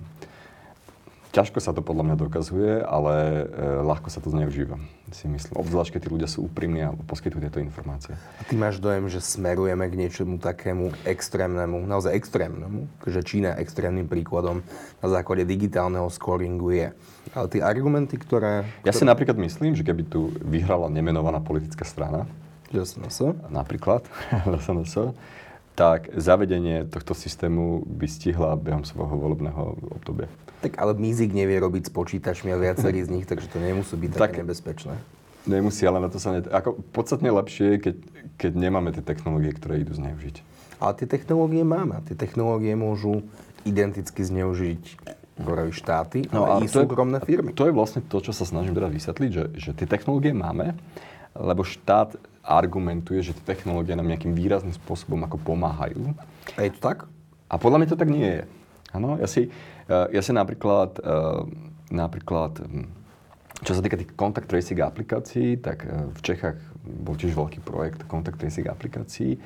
Ťažko sa to podľa mňa dokazuje, ale e, ľahko sa to zneužíva, si myslím. Obzvlášť, keď tí ľudia sú úprimní a poskytujú tieto informácie. A ty máš dojem, že smerujeme k niečomu takému extrémnemu, naozaj extrémnemu, že Čína extrémnym príkladom na základe digitálneho scoringu je. Ale tie argumenty, ktoré... Ja si napríklad myslím, že keby tu vyhrala nemenovaná politická strana, LSNS. Napríklad, [laughs] LSNS, tak zavedenie tohto systému by stihla behom svojho volebného obdobia. Tak ale Mizik nevie robiť s počítačmi a viacerí z nich, takže to nemusí byť tak, také nebezpečné. Nemusí, ale na to sa... Ne... Ako podstatne lepšie, keď, keď nemáme tie technológie, ktoré idú zneužiť. Ale tie technológie máme. Tie technológie môžu identicky zneužiť hovorí štáty, no a i súkromné firmy. To je vlastne to, čo sa snažím teraz vysvetliť, že, že tie technológie máme, lebo štát argumentuje, že tie technológie nám nejakým výrazným spôsobom ako pomáhajú. A je to tak? A podľa mňa to tak nie je. Áno, ja si, ja si napríklad, eh, napríklad, hm, čo sa týka tých contact tracing aplikácií, tak eh, v Čechách bol tiež veľký projekt contact tracing aplikácií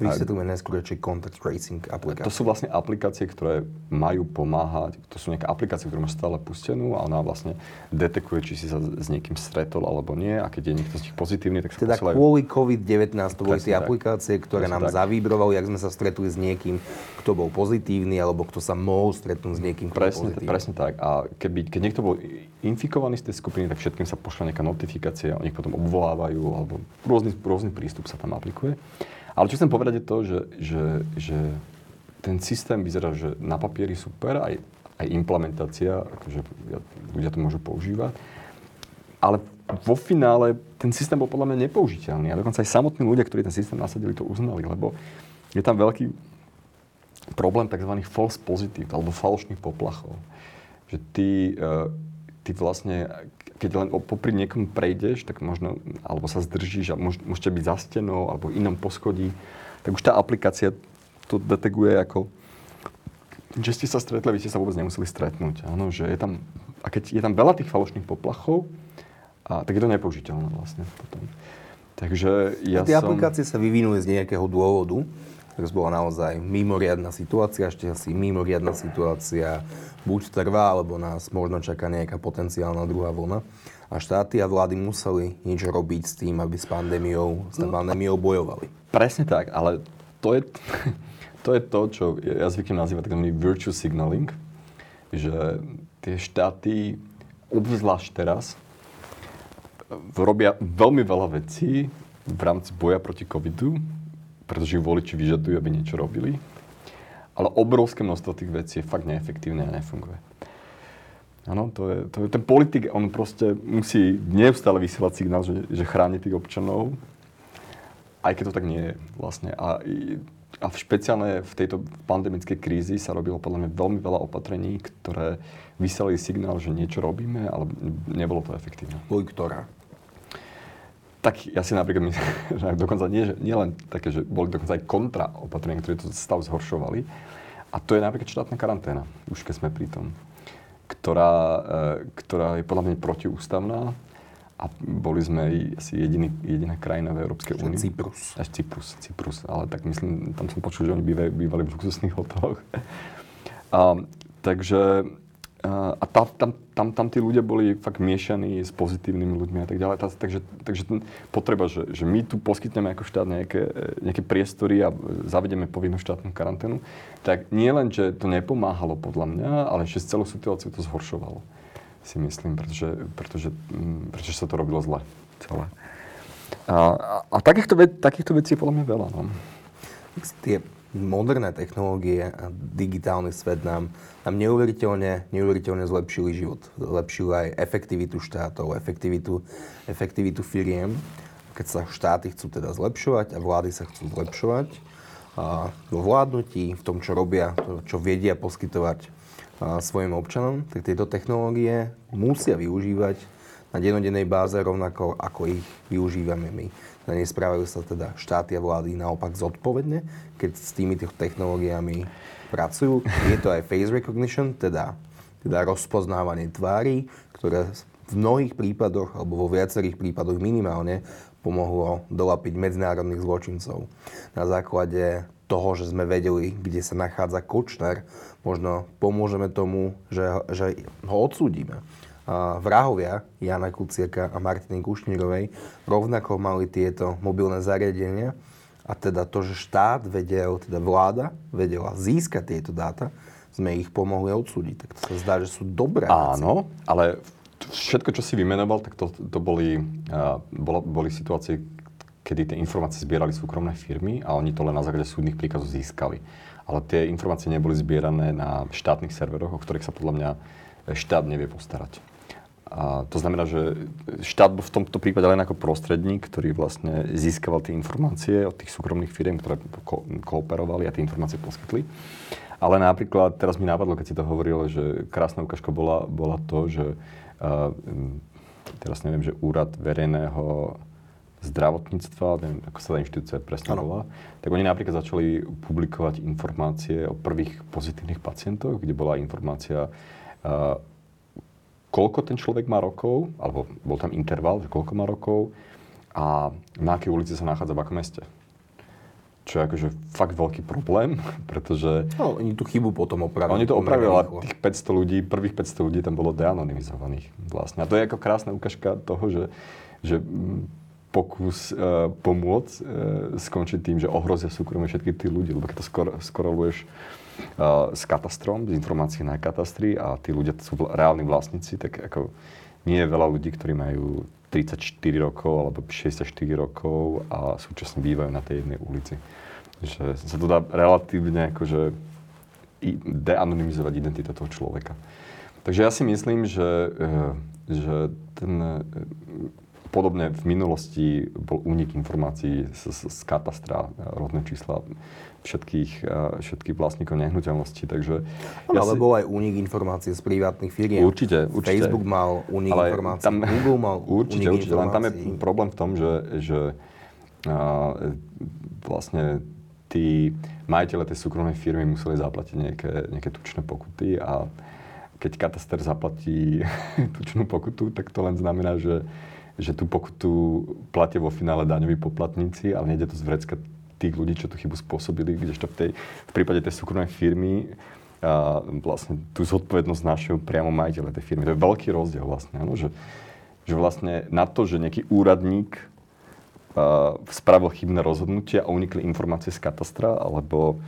Vysvetlíme neskôr, či contact tracing aplikácie. To sú vlastne aplikácie, ktoré majú pomáhať. To sú nejaké aplikácie, ktoré máš stále pustenú a ona vlastne detekuje, či si sa s niekým stretol alebo nie. A keď je niekto z nich pozitívny, tak sa Teda posielajú... kvôli COVID-19 to boli tie aplikácie, ktoré nám tak. zavibrovali, ak sme sa stretli s niekým, kto bol pozitívny alebo kto sa mohol stretnúť s niekým, kto presne, bol presne tak. A keby, keď niekto bol infikovaný z tej skupiny, tak všetkým sa pošla nejaká notifikácia, oni potom obvolávajú alebo rôzny, rôzny prístup sa tam aplikuje. Ale čo chcem povedať je to, že, že, že ten systém vyzerá, že na papieri super, aj, aj implementácia, akože ľudia to môžu používať, ale vo finále ten systém bol podľa mňa nepoužiteľný. A dokonca aj samotní ľudia, ktorí ten systém nasadili, to uznali, lebo je tam veľký problém tzv. false positive, alebo falošných poplachov. Že ty, uh, ty vlastne, keď len popri niekomu prejdeš, tak možno, alebo sa zdržíš a môž, môžete byť za stenou, alebo inom poschodí, tak už tá aplikácia to deteguje ako že ste sa stretli, vy ste sa vôbec nemuseli stretnúť. Áno, že je tam, a keď je tam veľa tých falošných poplachov, a, tak je to nepoužiteľné vlastne potom. Takže ja Tie som... aplikácie sa vyvinuli z nejakého dôvodu. Takže bola naozaj mimoriadná situácia, ešte asi mimoriadná situácia buď trvá, alebo nás možno čaká nejaká potenciálna druhá vlna. A štáty a vlády museli niečo robiť s tým, aby s pandémiou, s no, pandémiou bojovali. Presne tak, ale to je, [laughs] to je to, čo ja zvyknem nazývať takzvaný virtue signaling, že tie štáty, obzvlášť teraz, robia veľmi veľa vecí v rámci boja proti covidu, pretože ich voliči vyžadujú, aby niečo robili. Ale obrovské množstvo tých vecí je fakt neefektívne a nefunguje. Áno, to je, to je, ten politik, on proste musí neustále vysielať signál, že, že chráni tých občanov, aj keď to tak nie je vlastne. A, a v špeciálne v tejto pandemickej krízi sa robilo podľa mňa veľmi veľa opatrení, ktoré vysielali signál, že niečo robíme, ale nebolo to efektívne. Boli ktorá? Tak ja si napríklad myslím, [laughs] že dokonca nie, že, nie len také, že boli dokonca aj kontra opatrenia, ktoré to stav zhoršovali. A to je napríklad štátna karanténa, už keď sme pri tom, ktorá, e, ktorá je podľa mňa protiústavná a boli sme asi jediný, jediná krajina v Európskej únii. Cyprus. Až Cyprus, Cyprus, ale tak myslím, tam som počul, že oni bývali, bývali v luxusných hoteloch. [laughs] A, takže a tá, tam, tam, tam tí ľudia boli fakt miešaní s pozitívnymi ľuďmi a tak ďalej. Tá, takže, takže ten potreba, že, že my tu poskytneme ako štát nejaké, nejaké priestory a zavedeme povinnú štátnu karanténu, tak nie len, že to nepomáhalo podľa mňa, ale že celú situáciu to zhoršovalo. Si myslím, pretože, pretože, mm, pretože sa to robilo zle celé. A, a, a takýchto, ve, takýchto vecí je podľa mňa veľa. No. Tie moderné technológie a digitálny svet nám, nám neuveriteľne, neuveriteľne zlepšili život. Zlepšili aj efektivitu štátov, efektivitu, efektivitu firiem. Keď sa štáty chcú teda zlepšovať a vlády sa chcú zlepšovať a vo vládnutí, v tom, čo robia, čo vedia poskytovať a svojim občanom, tak tieto technológie musia využívať na denodennej báze rovnako ako ich využívame my. Nesprávajú sa teda štáty a vlády naopak zodpovedne, keď s týmito technológiami pracujú. Je to aj face recognition, teda, teda rozpoznávanie tvári, ktoré v mnohých prípadoch, alebo vo viacerých prípadoch minimálne, pomohlo dolapiť medzinárodných zločincov. Na základe toho, že sme vedeli, kde sa nachádza Kočner, možno pomôžeme tomu, že, že ho odsúdime vrahovia Jana Kuciaka a Martiny Kušnírovej rovnako mali tieto mobilné zariadenia a teda to, že štát vedel, teda vláda vedela získať tieto dáta, sme ich pomohli odsúdiť. Tak to sa zdá, že sú dobré Áno, veci. ale všetko, čo si vymenoval, tak to, to boli, uh, bolo, boli situácie, kedy tie informácie zbierali súkromné firmy a oni to len na základe súdnych príkazov získali. Ale tie informácie neboli zbierané na štátnych serveroch, o ktorých sa podľa mňa štát nevie postarať. A to znamená, že štát bol v tomto prípade len ako prostredník, ktorý vlastne získaval tie informácie od tých súkromných firm, ktoré ko- kooperovali a tie informácie poskytli. Ale napríklad, teraz mi napadlo, keď si to hovoril, že krásna ukážka bola, bola to, že uh, teraz neviem, že úrad verejného zdravotníctva, neviem, ako sa tá inštitúcia presne volá, tak oni napríklad začali publikovať informácie o prvých pozitívnych pacientoch, kde bola informácia uh, koľko ten človek má rokov, alebo bol tam interval, že koľko má rokov a na akej ulici sa nachádza v akom meste. Čo je akože fakt veľký problém, [laughs] pretože... No, oni tú chybu potom opravili. Oni to opravili, ale tých 500 ľudí, prvých 500 ľudí tam bolo deanonymizovaných vlastne. A to je ako krásna ukážka toho, že, že pokus uh, pomôcť uh, skončiť tým, že ohrozia súkromie všetky tí ľudí, lebo keď to skor, skoroluješ s katastrom, z informácií na katastri a tí ľudia sú reálni vlastníci, tak ako nie je veľa ľudí, ktorí majú 34 rokov alebo 64 rokov a súčasne bývajú na tej jednej ulici. Že sa to dá relatívne akože deanonymizovať identitu toho človeka. Takže ja si myslím, že, že ten Podobne v minulosti bol únik informácií z, z, z katastra, rodné čísla všetkých, všetkých vlastníkov nehnuteľností. Takže no, ja ale si... bol aj únik informácií z privátnych firiem. Určite, určite. Facebook mal únik ale informácií, tam, Google mal [laughs] určite, únik určite, len tam je problém v tom, že, že a, vlastne tí majiteľe tej súkromnej firmy museli zaplatiť nejaké, nejaké tučné pokuty a keď kataster zaplatí [laughs] tučnú pokutu, tak to len znamená, že že tú pokutu platia vo finále daňoví poplatníci, ale nejde to z vrecka tých ľudí, čo tú chybu spôsobili, kdežto v, tej, v prípade tej súkromnej firmy a vlastne tú zodpovednosť našeho priamo majiteľa tej firmy. To je veľký rozdiel vlastne, ano, že, že vlastne na to, že nejaký úradník uh, spravil chybné rozhodnutie a unikli informácie z katastra alebo,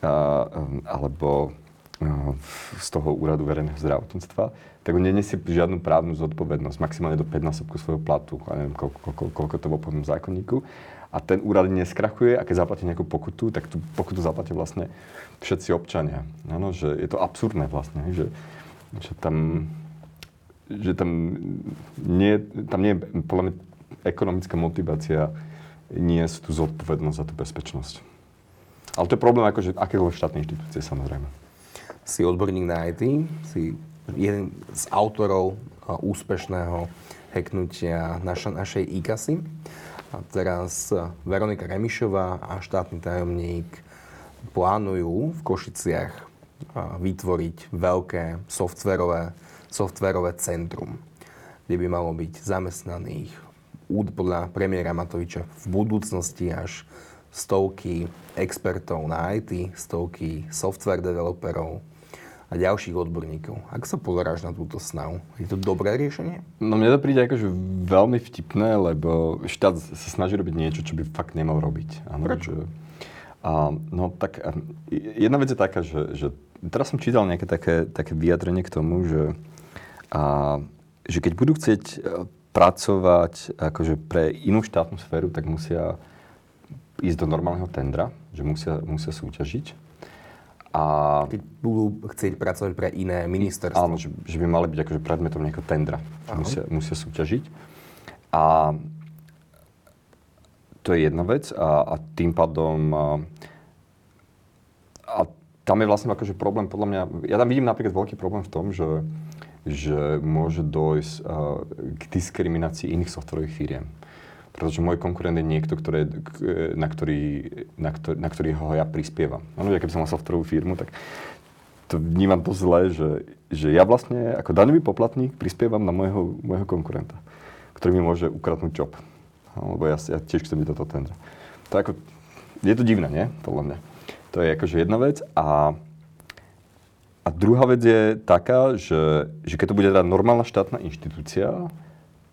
uh, alebo uh, z toho úradu verejného zdravotníctva, tak on nenesie žiadnu právnu zodpovednosť, maximálne do 5 násobku svojho platu, a neviem, koľko, koľko, koľko to bolo po zákonníku. A ten úrad neskrachuje a keď zaplatí nejakú pokutu, tak tú pokutu zaplatia vlastne všetci občania. Áno, že je to absurdné vlastne, že, že tam, že tam nie, tam nie je podľa mňa ekonomická motivácia nie je tú zodpovednosť za tú bezpečnosť. Ale to je problém akože akékoľvek štátnej inštitúcie samozrejme. Si odborník na IT, si jeden z autorov úspešného hacknutia naša, našej IKASy. A teraz Veronika Remišová a štátny tajomník plánujú v Košiciach vytvoriť veľké softverové, softverové centrum, kde by malo byť zamestnaných podľa premiéra Matoviča v budúcnosti až stovky expertov na IT, stovky software developerov, a ďalších odborníkov. Ako sa pozeráš na túto snahu? Je to dobré riešenie? No mne to príde akože veľmi vtipné, lebo štát sa snaží robiť niečo, čo by fakt nemal robiť. Ano, Prečo? Že, a, no tak jedna vec je taká, že, že teraz som čítal nejaké také, také vyjadrenie k tomu, že, a, že keď budú chcieť e, pracovať akože pre inú štátnu sféru, tak musia ísť do normálneho tendra, že musia, musia súťažiť. A keď budú chcieť pracovať pre iné ministerstvo. Áno, že, že by mali byť akože predmetom nejakého tendra, že musia, musia súťažiť. A to je jedna vec a, a tým pádom a, a tam je vlastne akože problém, podľa mňa, ja tam vidím napríklad veľký problém v tom, že, že môže dojsť a, k diskriminácii iných softwarových firiem pretože môj konkurent je niekto, ktoré, na, ktorý, na, ktorý, na ktorého ja prispievam. Ano, ja keby som mal softwarovú firmu, tak to vnímam to zle, že, že ja vlastne ako daňový poplatník prispievam na môjho, môjho konkurenta, ktorý mi môže ukradnúť job. No, lebo ja, ja tiež chcem byť toto tendra. To ako, je to divné, nie? Podľa mňa. To je akože jedna vec. A, a druhá vec je taká, že, že keď to bude teda normálna štátna inštitúcia,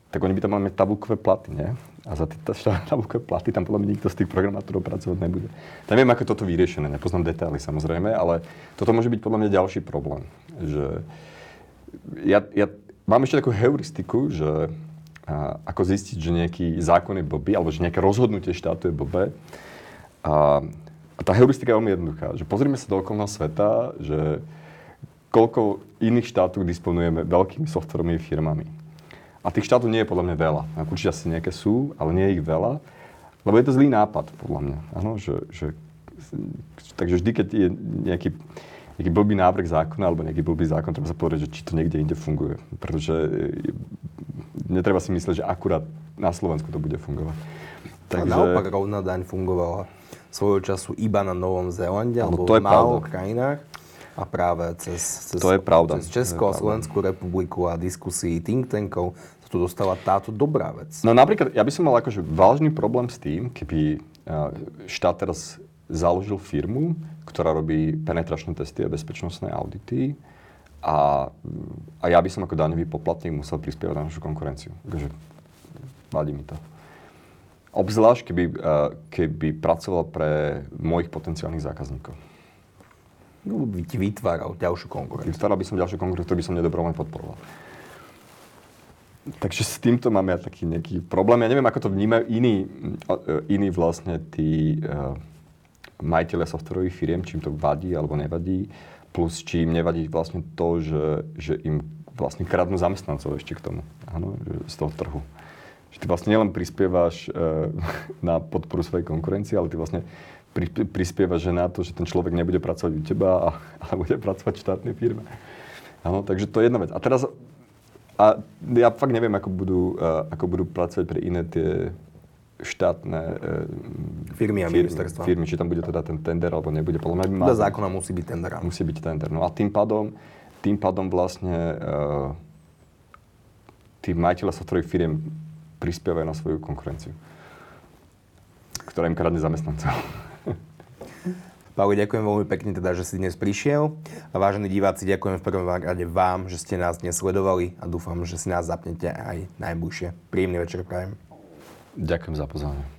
tak oni by tam mali tabulkové platy, nie? A za tie tabulkové platy tam podľa mňa nikto z tých programátorov pracovať nebude. Neviem, ako toto vyriešené, nepoznám detaily samozrejme, ale toto môže byť podľa mňa ďalší problém. Že ja, ja mám ešte takú heuristiku, že a, ako zistiť, že nejaký zákon je blbý, alebo že nejaké rozhodnutie štátu je blbé. A, a tá heuristika je veľmi jednoduchá. Že pozrime sa do okolného sveta, že koľko iných štátov disponujeme veľkými softwarovými firmami a tých štátov nie je podľa mňa veľa. Určite asi nejaké sú, ale nie je ich veľa. Lebo je to zlý nápad, podľa mňa. Ano, že, že, takže vždy, keď je nejaký, nejaký blbý návrh zákona alebo nejaký blbý zákon, treba sa povedať, že či to niekde inde funguje. Pretože e, netreba si myslieť, že akurát na Slovensku to bude fungovať. Takže... A naopak rovná daň fungovala svojho času iba na Novom Zélande alebo v málo krajinách a práve cez, cez, to je pravda. cez Česko a Slovenskú republiku a diskusii think tankov sa tu dostala táto dobrá vec. No napríklad, ja by som mal akože vážny problém s tým, keby štát teraz založil firmu, ktorá robí penetračné testy a bezpečnostné audity a, a ja by som ako daňový poplatník musel prispievať na našu konkurenciu. Takže vadí mi to. Obzvlášť, keby, keby pracoval pre mojich potenciálnych zákazníkov. No, by ti vytváral ďalšiu konkurenciu. Vytváral by som ďalšiu konkurenciu, ktorú by som nedobrovoľne podporoval. Takže s týmto máme ja taký nejaký problém. Ja neviem, ako to vnímajú iní, e, iní vlastne tí, uh, majiteľia softwarových firiem, čím to vadí alebo nevadí, plus čím nevadí vlastne to, že, že im vlastne kradnú zamestnancov ešte k tomu, áno, z toho trhu. Že ty vlastne nielen prispievaš e, [laughs] na podporu svojej konkurencie, ale ty vlastne pri, prispievaš že na to, že ten človek nebude pracovať u teba, a, [laughs] ale bude pracovať v štátnej firme. Áno, takže to je jedna vec. A teraz, a ja fakt neviem, ako budú, uh, ako budú pracovať pre iné tie štátne uh, firmy a ministerstva. Firmy, či tam bude teda ten tender, alebo nebude. Podľa mňa by zákona musí byť tender. Musí byť tender. No a tým pádom, tým pádom vlastne uh, tí majiteľa softwarových firiem prispievajú na svoju konkurenciu, ktorá im kradne zamestnancov. Pavel, ďakujem veľmi pekne teda, že si dnes prišiel. A vážení diváci, ďakujem v prvom rade vám, že ste nás dnes sledovali a dúfam, že si nás zapnete aj najbližšie. Príjemný večer prajem. Ďakujem za pozornosť.